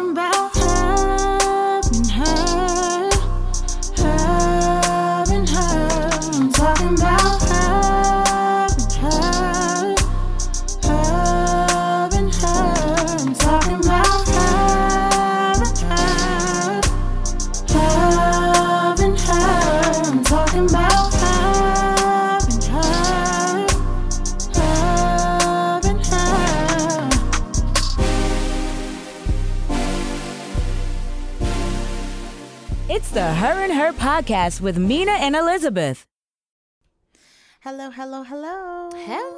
talking about It's the Her and Her podcast with Mina and Elizabeth. Hello, hello, hello. Hello.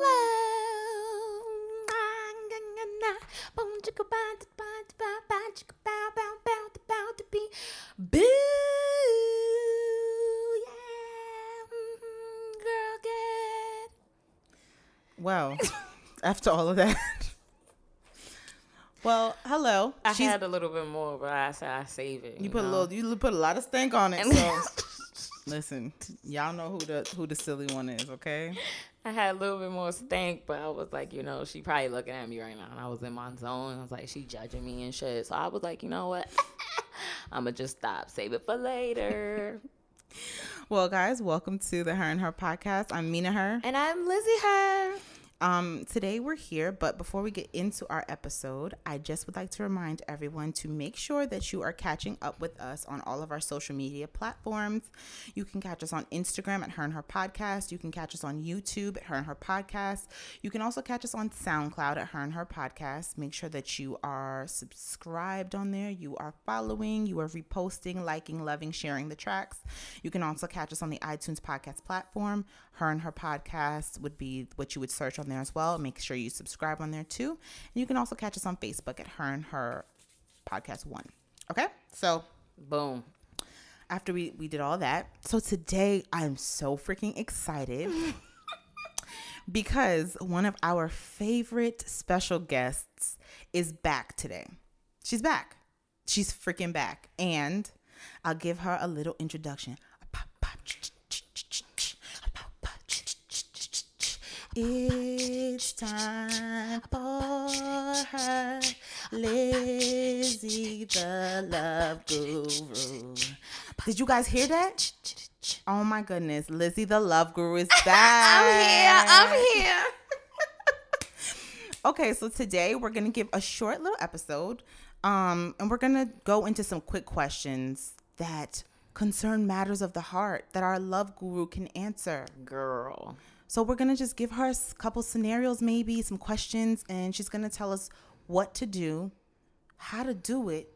Boo, yeah, girl, good. Well, after all of that. Well, hello. I She's- had a little bit more, but I said I save it. you put a little you put a lot of stank on it. So listen, y'all know who the who the silly one is, okay? I had a little bit more stank, but I was like, you know, she probably looking at me right now, and I was in my zone. I was like, she judging me and shit. So I was like, you know what? I'ma just stop, save it for later. Well, guys, welcome to the Her and Her podcast. I'm Mina Her. and I'm Lizzie Her. Um, today we're here, but before we get into our episode, I just would like to remind everyone to make sure that you are catching up with us on all of our social media platforms. You can catch us on Instagram at Her and Her Podcast. You can catch us on YouTube at Her and Her Podcast. You can also catch us on SoundCloud at Her and Her Podcast. Make sure that you are subscribed on there. You are following, you are reposting, liking, loving, sharing the tracks. You can also catch us on the iTunes podcast platform. Her and Her Podcast would be what you would search on there as well. Make sure you subscribe on there too. And you can also catch us on Facebook at Her and Her Podcast One. Okay, so Boom. after we we did all that, so today I'm so freaking excited because one of our favorite special guests is back today. She's back. She's freaking back, and I'll give her a little introduction. It's time for her, Lizzie, the love guru. Did you guys hear that? Oh my goodness, Lizzie, the love guru is back. I'm here. I'm here. okay, so today we're gonna give a short little episode, um, and we're gonna go into some quick questions that concern matters of the heart that our love guru can answer. Girl. So we're gonna just give her a couple scenarios, maybe some questions, and she's gonna tell us what to do, how to do it,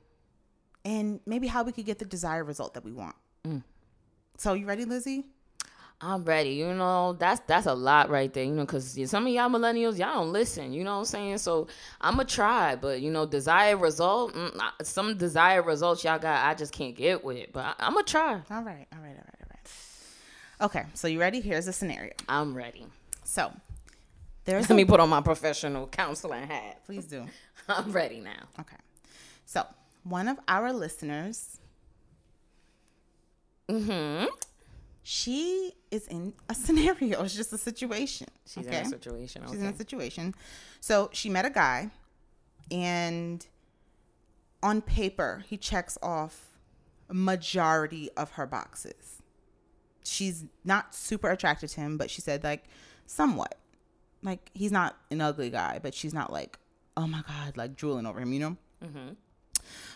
and maybe how we could get the desired result that we want. So you ready, Lizzie? I'm ready. You know, that's that's a lot right there. You know, because some of y'all millennials, y'all don't listen. You know what I'm saying? So I'm going to try. But, you know, desired result, mm, some desired results y'all got, I just can't get with. But I, I'm going to try. All right, all right, all right, all right. Okay, so you ready? Here's a scenario. I'm ready. So there's Let a me put on my professional counseling hat. please do. I'm ready now. Okay. So, one of our listeners, Mm-hmm. she is in a scenario. It's just a situation. She's okay? in a situation. Okay. She's in a situation. So, she met a guy, and on paper, he checks off a majority of her boxes. She's not super attracted to him, but she said, like, somewhat. Like, he's not an ugly guy, but she's not like, oh my God, like drooling over him, you know? Mm-hmm.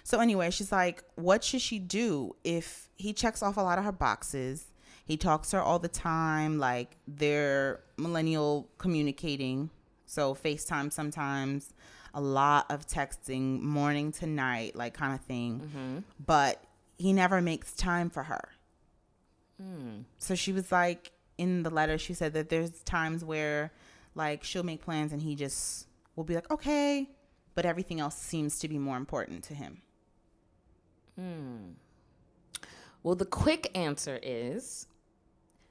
So anyway, she's like, what should she do if he checks off a lot of her boxes? He talks to her all the time, like they're millennial communicating. So FaceTime sometimes, a lot of texting, morning to night, like kind of thing. Mm-hmm. But he never makes time for her. So she was like, in the letter, she said that there's times where like she'll make plans and he just will be like, okay, but everything else seems to be more important to him. Hmm. Well, the quick answer is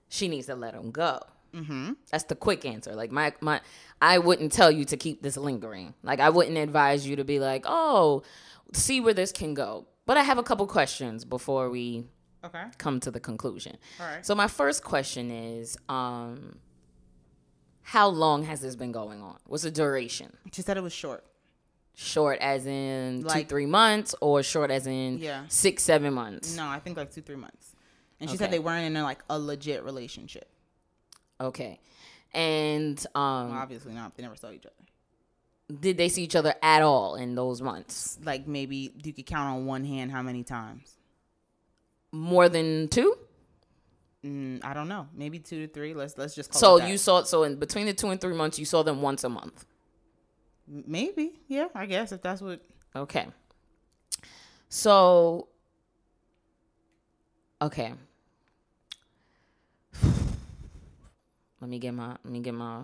she needs to let him go. Mm-hmm. That's the quick answer. Like my my, I wouldn't tell you to keep this lingering. Like I wouldn't advise you to be like, oh, see where this can go. But I have a couple questions before we Okay. come to the conclusion. All right. So my first question is, um, how long has this been going on? What's the duration? She said it was short. Short as in Like- two, three months, or short as in Yeah. six, seven months. No, I think like two, three months. And she said they weren't in a, like a legit relationship. Okay. And um, Well, obviously not. They never saw each other. did they see each other at all in those months? Like maybe you could count on one hand how many times. More than two? Mm, I don't know. Maybe two to three. Let's let's just call So you saw so in between the two and three months, you saw them once a month. maybe yeah. I guess if that's what Okay. So okay. Let me get my let me get my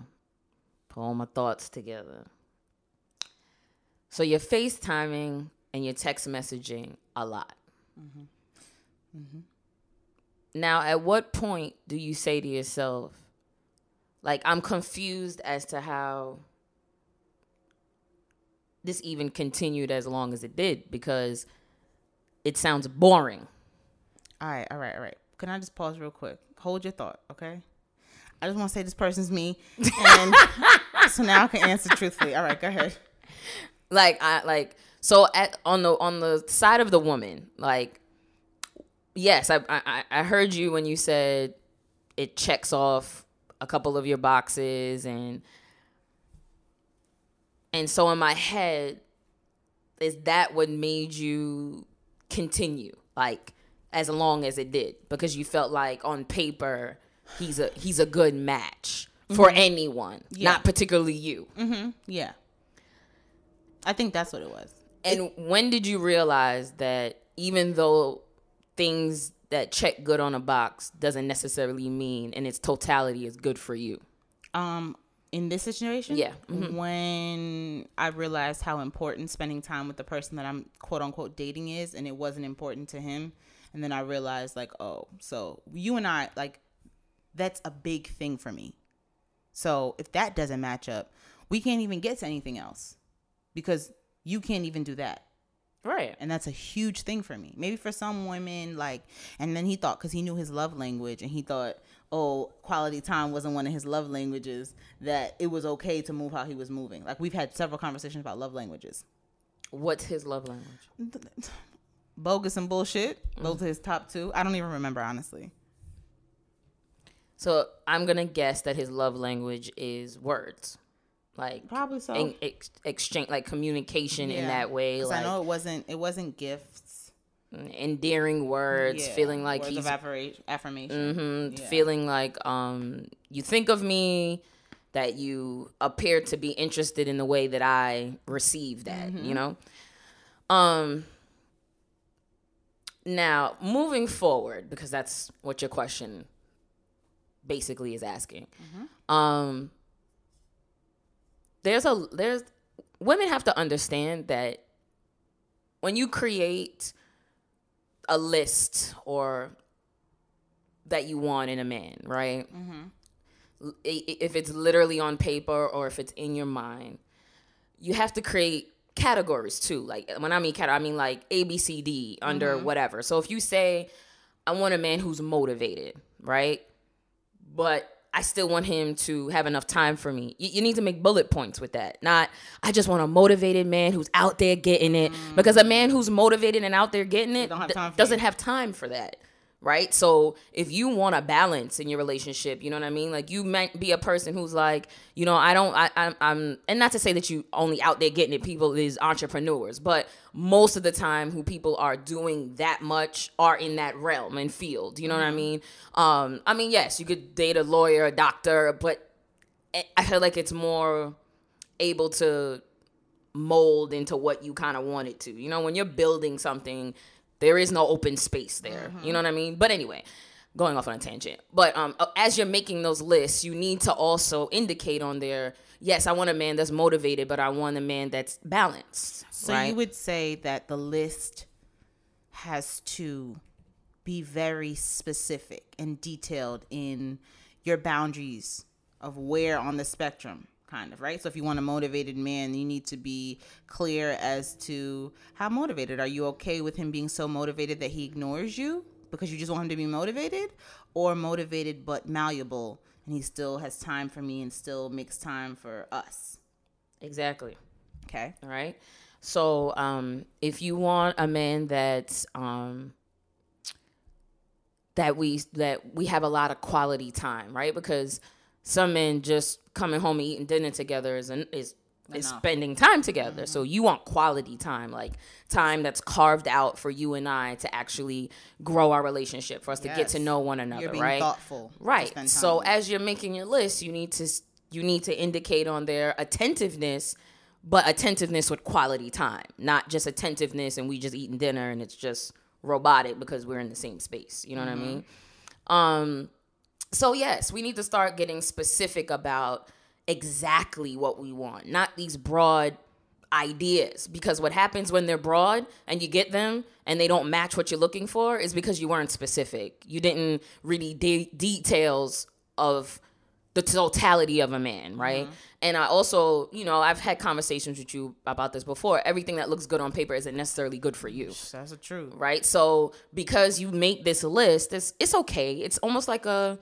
put all my thoughts together. So you're FaceTiming and you're text messaging a lot. Mm-hmm. Now, at what point do you say to yourself, like, I'm confused as to how this even continued as long as it did because it sounds boring. All right, all right, all right. Can I just pause real quick? Hold your thought, okay? I just want to say this person's me, and so now I can answer truthfully. All right, go ahead. Like I like so at on the on the side of the woman, like yes, I I, I heard you when you said it checks off a couple of your boxes and and so in my head is that what made you continue like as long as it did because you felt like on paper he's a he's a good match for anyone Yeah. not particularly you mm-hmm. Yeah, I think that's what it was. And when did you realize that even though things that check good on a box doesn't necessarily mean in its totality is good for you? Um, in this situation, Yeah, mhm. when I realized how important spending time with the person that I'm quote unquote dating is, and it wasn't important to him, and then I realized like, oh, so you and I like, that's a big thing for me. So if that doesn't match up, we can't even get to anything else because you can't even do that. Right. and that's a huge thing for me. Maybe for some women like and then he thought because he knew his love language and he thought oh quality time wasn't one of his love languages that it was okay to move how he was moving like we've had several conversations about love languages. What's his love language? bogus and bullshit. Those are his top two. I don't even remember honestly. So I'm gonna guess that his love language is words, like Probably so. ex- exchange, like communication in that way like i know it wasn't it wasn't gifts endearing words, Yeah, feeling like words he's affirmation. Mhm, Yeah. feeling like um you think of me that you appear to be interested in the way that I receive that, Mm-hmm. you know? Um now, moving forward because that's what your question basically is asking. Mm-hmm. Um there's a there's women have to understand that when you create a list or that you want in a man, right? Mm-hmm. I- If it's literally on paper or if it's in your mind, you have to create categories too. Like when I mean category, I mean like A, B, C, D under mm-hmm. whatever. So if you say, I want a man who's motivated, right? But I still want him to have enough time for me. You, you need to make bullet points with that. Not, I just want a motivated man who's out there getting it. Mm. Because a man who's motivated and out there getting it have for doesn't you. have time for that. Right. So if you want a balance in your relationship, you know what I mean? Like you might be a person who's like, you know, I don't, I, I'm, I'm, and not to say that you only out there getting it, people is entrepreneurs, but most of the time who people are doing that much are in that realm and field. You know what I mean? Um, I mean, yes, you could date a lawyer, a doctor, but I- I feel like it's more able to mold into what you kind of want it to. You know, when you're building something, there is no open space there. You know what I mean? But anyway, going off on a tangent. But um, uh, as you're making those lists, you need to also indicate on there. Yes, I want a man that's motivated, but I want a man that's balanced. So right? you would say that the list has to be very specific and detailed in your boundaries of where on the spectrum kind of right so if you want a motivated man you need to be clear as to how motivated are you okay with him being so motivated that he ignores you because you just want him to be motivated or motivated but malleable and he still has time for me and still makes time for us exactly. Okay. All right. So um, if you want a man that's um, that we that we have a lot of quality time, right? Because some men just coming home and eating dinner together is an, is is spending time together. So you want quality time, like time that's carved out for you and I to actually grow our relationship, for us to get to know one another, right? thoughtful. Right. So time. as you're making your list, you need to you need to indicate on their attentiveness, but attentiveness with quality time, not just attentiveness and we just eating dinner and it's just robotic because we're in the same space. You know what I mean? Um so yes, we need to start getting specific about exactly what we want, not these broad ideas because what happens when they're broad and you get them and they don't match what you're looking for is because you weren't specific. You didn't really de- details of the totality of a man, right? Mm-hmm. And I also, you know, I've had conversations with you about this before. Everything that looks good on paper isn't necessarily good for you that's the truth. right? So because you make this list, it's it's okay. It's almost like a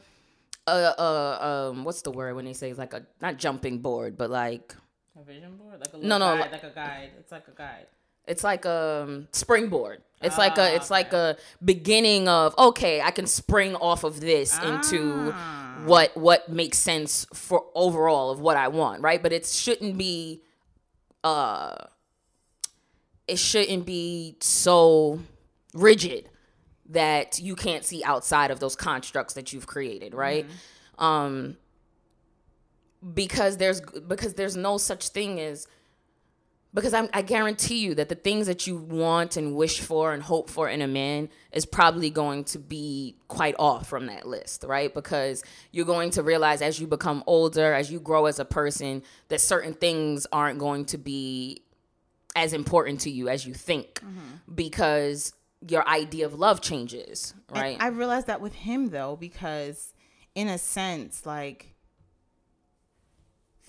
a, a um what's the word when they say it's like a not jumping board, but like A vision board, like a No, no, guide, like- a guide. It's like a guide. it's like a um, springboard. It's like a it's like a beginning of okay, I can spring off of this into what what makes sense for overall of what I want, right? But it shouldn't be uh it shouldn't be so rigid that you can't see outside of those constructs that you've created, right? Um because there's because there's no such thing as because I'm, I guarantee you that the things that you want and wish for and hope for in a man is probably going to be quite off from that list, right? Because you're going to realize as you become older, as you grow as a person, that certain things aren't going to be as important to you as you think because your idea of love changes, And right? I realized that with him though, because in a sense, like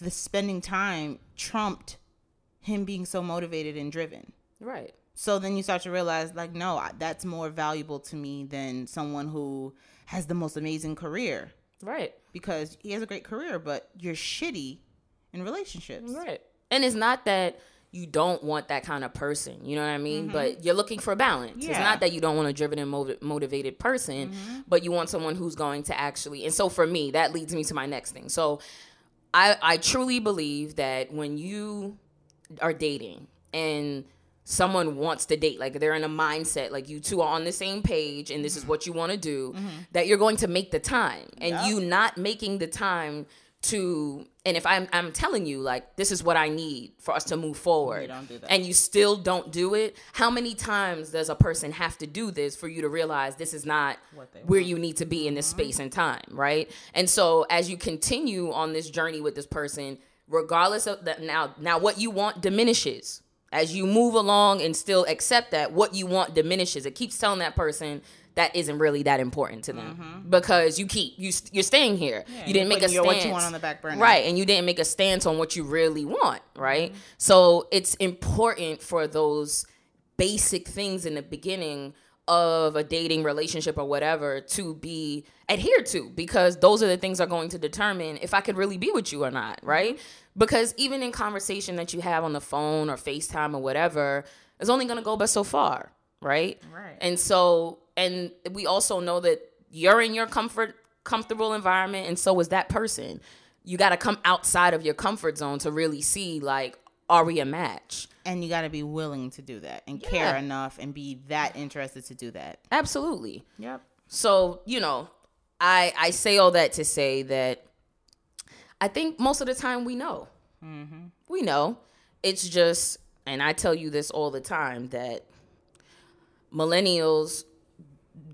the spending time trumped him being so motivated and driven. right. So then you start to realize, like, no, that's more valuable to me than someone who has the most amazing career Right. because he has a great career, but you're shitty in relationships. Right. And it's not that you don't want that kind of person, you know what I mean? Mm-hmm. But you're looking for balance. It's not that you don't want a driven and motiv- motivated person, mm-hmm. but you want someone who's going to actually. And so for me, that leads me to my next thing. So I I truly believe that when you are dating and someone wants to date like they're in a mindset like you two are on the same page and this is mm-hmm. what you want to do that you're going to make the time and you not making the time to and if I'm I'm telling you like this is what I need for us to move forward. Don't do and you still don't do it. How many times does a person have to do this for you to realize this is not where you need to be in this space and time right? And so as you continue on this journey with this person regardless of that now now what you want diminishes. As you move along and still accept that what you want diminishes. It keeps telling that person that isn't really that important to them mm-hmm. because you keep you you're staying here you didn't make a stance what you want on the back burner. right and you didn't make a stance on what you really want mm-hmm. right so it's important for those basic things in the beginning of a dating relationship or whatever to be adhered to because those are the things that are going to determine if I could really be with you or not, mm-hmm. right? Because even in conversation that you have on the phone or FaceTime or whatever, it's only going to go but so far, right? Right. And so and we also know that you're in your comfort comfortable environment and so is that person. You got to come outside of your comfort zone to really see like are we a match? And you got to be willing to do that and Yeah. care enough and be that interested to do that. Absolutely. Yep. So, you know, I I say all that to say that I think most of the time we know. Mm-hmm. We know. It's just, and I tell you this all the time that millennials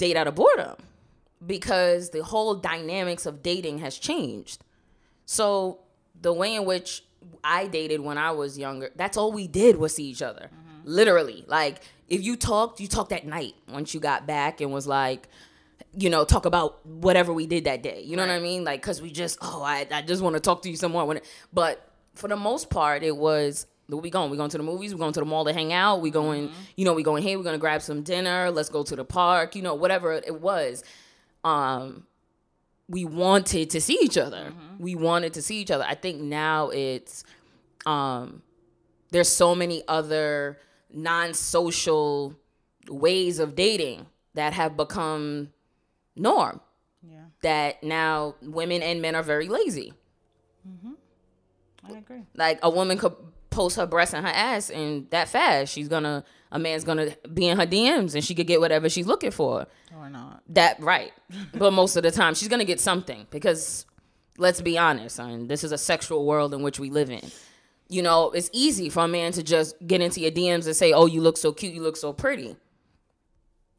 date out of boredom because the whole dynamics of dating has changed. So the way in which I dated when I was younger, that's all we did was see each other. Mm-hmm. Literally. Like if you talked, you talked at night once you got back and was like, you know, talk about whatever we did that day. You know what I mean? Like, cause we just, oh, I, I just want to talk to you some more. But for the most part, it was, where we going? We going to the movies? We going to the mall to hang out? We going, you know, we going here. We're gonna grab some dinner. Let's go to the park. You know, whatever it was. Um, we wanted to see each other. We wanted to see each other. I think now it's um there's so many other non-social ways of dating that have become norm Yeah, that now women and men are very lazy Mm-hmm. I agree. like a woman could post her breasts and her ass and that fast she's gonna a man's gonna be in her dms and she could get whatever she's looking for. Or not. that right. But most of the time she's gonna get something because let's be honest and this is a sexual world in which we live in. You know it's easy for a man to just get into your dms and say oh you look so cute you look so pretty.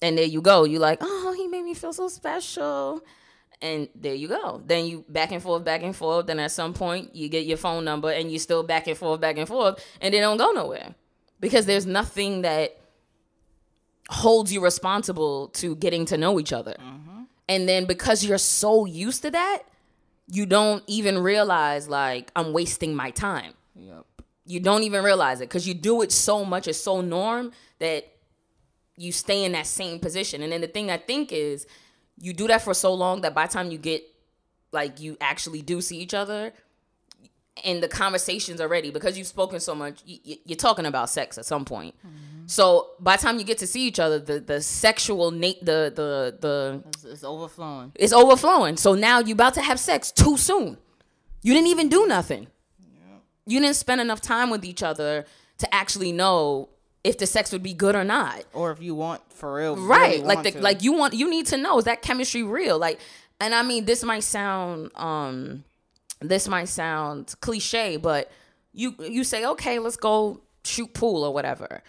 And there you go. You're like oh he made me feel so special and there you go. Then you back and forth back and forth. Then at some point you get your phone number and you still back and forth back and forth and they don't go nowhere. Because there's nothing that holds you responsible to getting to know each other. Mm-hmm. And then because you're so used to that you don't even realize like i'm wasting my time. Yep. you don't even realize it because you do it so much it's so norm that you stay in that same position. And then the thing i think is you do that for so long that by the time you get like you actually do see each other and the conversations already because you've spoken so much y- y- you're talking about sex at some point mm-hmm. so by the time you get to see each other the the sexual na- the the the It's, it's overflowing. it's overflowing. So now you're about to have sex too soon. You didn't even do nothing. You didn't spend enough time with each other to actually know if the sex would be good or not. Or if you want for real, Right. really like the to. like you want you need to know is that chemistry real? Like and I mean this might sound um this might sound cliche, but you you say, "Okay, let's go shoot pool or whatever."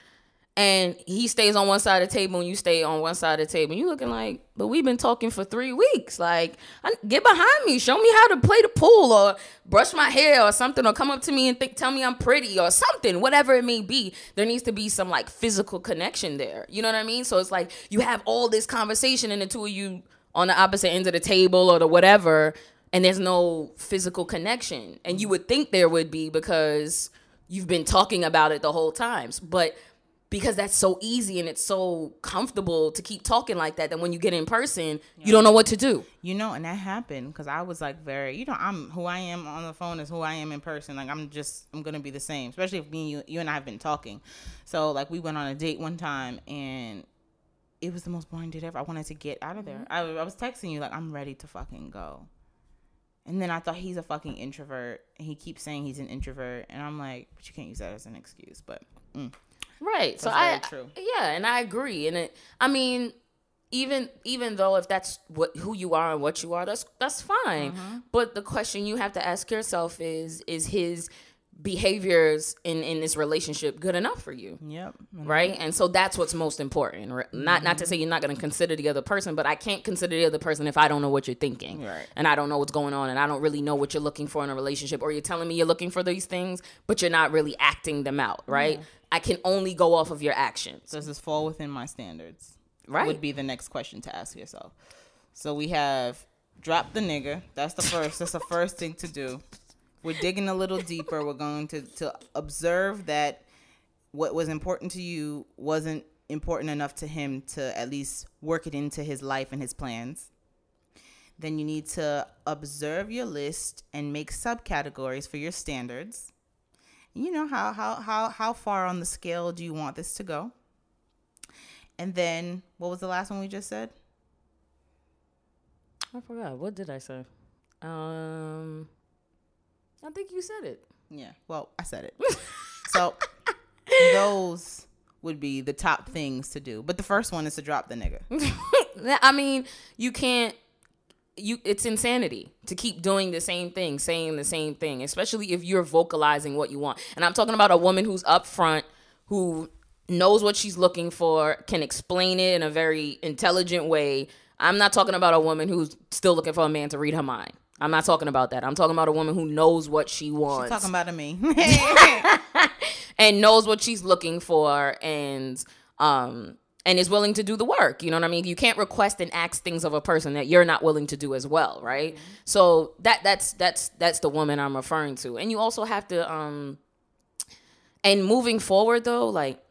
And he stays on one side of the table and you stay on one side of the table. You looking like, but we've been talking for three weeks. Like, I, get behind me, show me how to play the pool, or brush my hair, or something, or come up to me and think, tell me I'm pretty, or something, whatever it may be. There needs to be some like physical connection there. You know what I mean? So it's like you have all this conversation, and the two of you on the opposite ends of the table or the whatever, and there's no physical connection. And you would think there would be because you've been talking about it the whole times, but because that's so easy and it's so comfortable to keep talking like that that when you get in person you don't know what to do You know, and that happened because I was like very, you know, I'm who I am on the phone is who I am in person. Like I'm just, I'm gonna be the same. Especially if me and you, you and I have been talking. So like we went on a date one time and it was the most boring date ever. I wanted to get out of there. I, I was texting you like I'm ready to fucking go. And then I thought he's a fucking introvert. And he keeps saying he's an introvert, and I'm like, but you can't use that as an excuse. But mm. Right so That's i true. yeah and i agree and it i mean even even though if that's what who you are and what you are that's that's fine Mm-hmm. but the question you have to ask yourself is is his behaviors in in this relationship good enough for you yep, mm-hmm. right and so that's what's most important not not to say you're not going to consider the other person but i can't consider the other person if i don't know what you're thinking Right. and i don't know what's going on and i don't really know what you're looking for in a relationship or you're telling me you're looking for these things but you're not really acting them out right i can only go off of your actions Does this fall within my standards? Right. Would be the next question to ask yourself. So we have drop the nigga. That's the first. That's the first thing to do. We're digging a little deeper. We're going to to observe that what was important to you wasn't important enough to him to at least work it into his life and his plans. Then you need to observe your list and make subcategories for your standards. You know how how how how far on the scale do you want this to go? And then what was the last one we just said? i forgot what did i say um i think you said it Yeah. Well, I said it. so those would be the top things to do. But the first one is to drop the nigga. I mean, you can't. You, it's insanity to keep doing the same thing, saying the same thing, especially if you're vocalizing what you want. And I'm talking about a woman who's upfront, who knows what she's looking for, can explain it in a very intelligent way. I'm not talking about a woman who's still looking for a man to read her mind. I'm not talking about that. I'm talking about a woman who knows what she wants She's Talking about me. and knows what she's looking for and um and is willing to do the work. You know what I mean? You can't request and ask things of a person that you're not willing to do as well, right? So that that's that's that's the woman I'm referring to. And you also have to um and moving forward though, like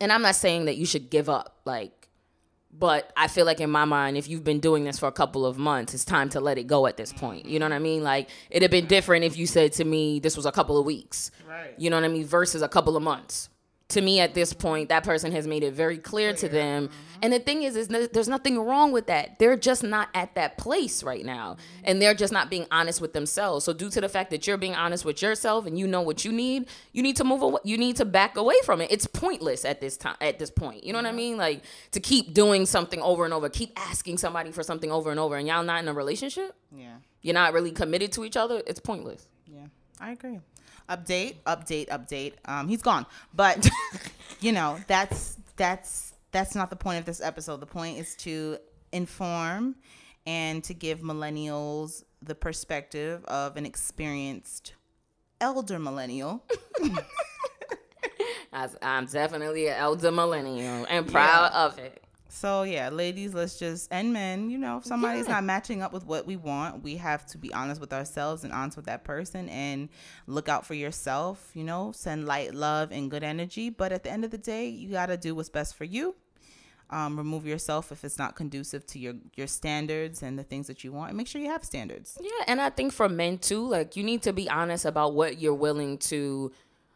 and I'm not saying that you should give up. Like But I feel like in my mind, if you've been doing this for a couple of months, it's time to let it go at this point. You know what I mean? Like it'd have been different if you said to me this was a couple of weeks. Right. You know what I mean? Versus a couple of months. To me, at this point, that person has made it very clear to them. Mm-hmm. And the thing is, is no, there's nothing wrong with that. They're just not at that place right now, mm-hmm. and they're just not being honest with themselves. So, due to the fact that you're being honest with yourself and you know what you need, you need to move away. You need to back away from it. It's pointless at this time. At this point, you know what I mm-hmm. mean? Like to keep doing something over and over, keep asking somebody for something over and over, and y'all not in a relationship. Yeah. You're not really committed to each other. It's pointless. Yeah, I agree. Update, update, update. Um, he's gone, but you know that's that's that's not the point of this episode. The point is to inform and to give millennials the perspective of an experienced elder millennial. I'm definitely an elder millennial and proud of it. So yeah, ladies, let's just and men, you know, if somebody's not matching up with what we want, we have to be honest with ourselves and honest with that person and look out for yourself, you know, send light, love, and good energy. But at the end of the day, you gotta do what's best for you. Um, remove yourself if it's not conducive to your your standards and the things that you want, and make sure you have standards. Yeah, and I think for men too, like you need to be honest about what you're willing to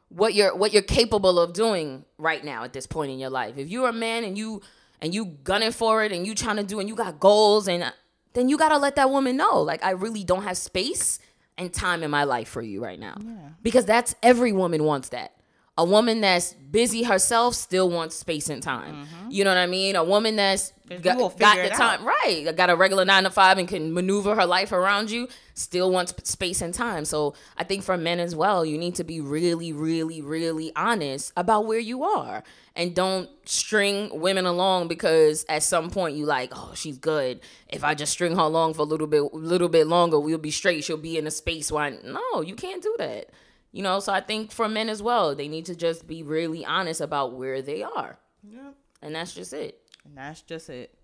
what you're what you're capable of doing right now at this point in your life. If you're a man and you and you gunning for it and you trying to do and you got goals and uh, then you got to let that woman know like I really don't have space and time in my life for you right now. Because that's every woman wants that. A woman that's busy herself still wants space and time. You know what I mean? A woman that's got, got the time right, got a regular nine to five and can maneuver her life around you, still wants space and time. So I think for men as well, you need to be really, really, really honest about where you are. And don't string women along because at some point you like, oh, she's good. If I just string her along for a little bit, little bit longer, we'll be straight. She'll be in a space where I, no, you can't do that. You know, so I think for men as well, they need to just be really honest about where they are. Yep. And that's just it. And that's just it.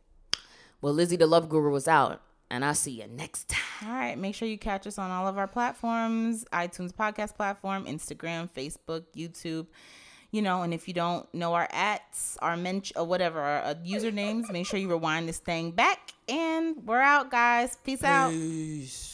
Well, Lizzie the Love Guru was out, and I'll see you next time. All right. Make sure you catch us on all of our platforms iTunes podcast platform, Instagram, Facebook, YouTube. You know, and if you don't know our ats, our mench, or whatever, our uh, usernames, make sure you rewind this thing back. And we're out, guys. Peace out. Peace.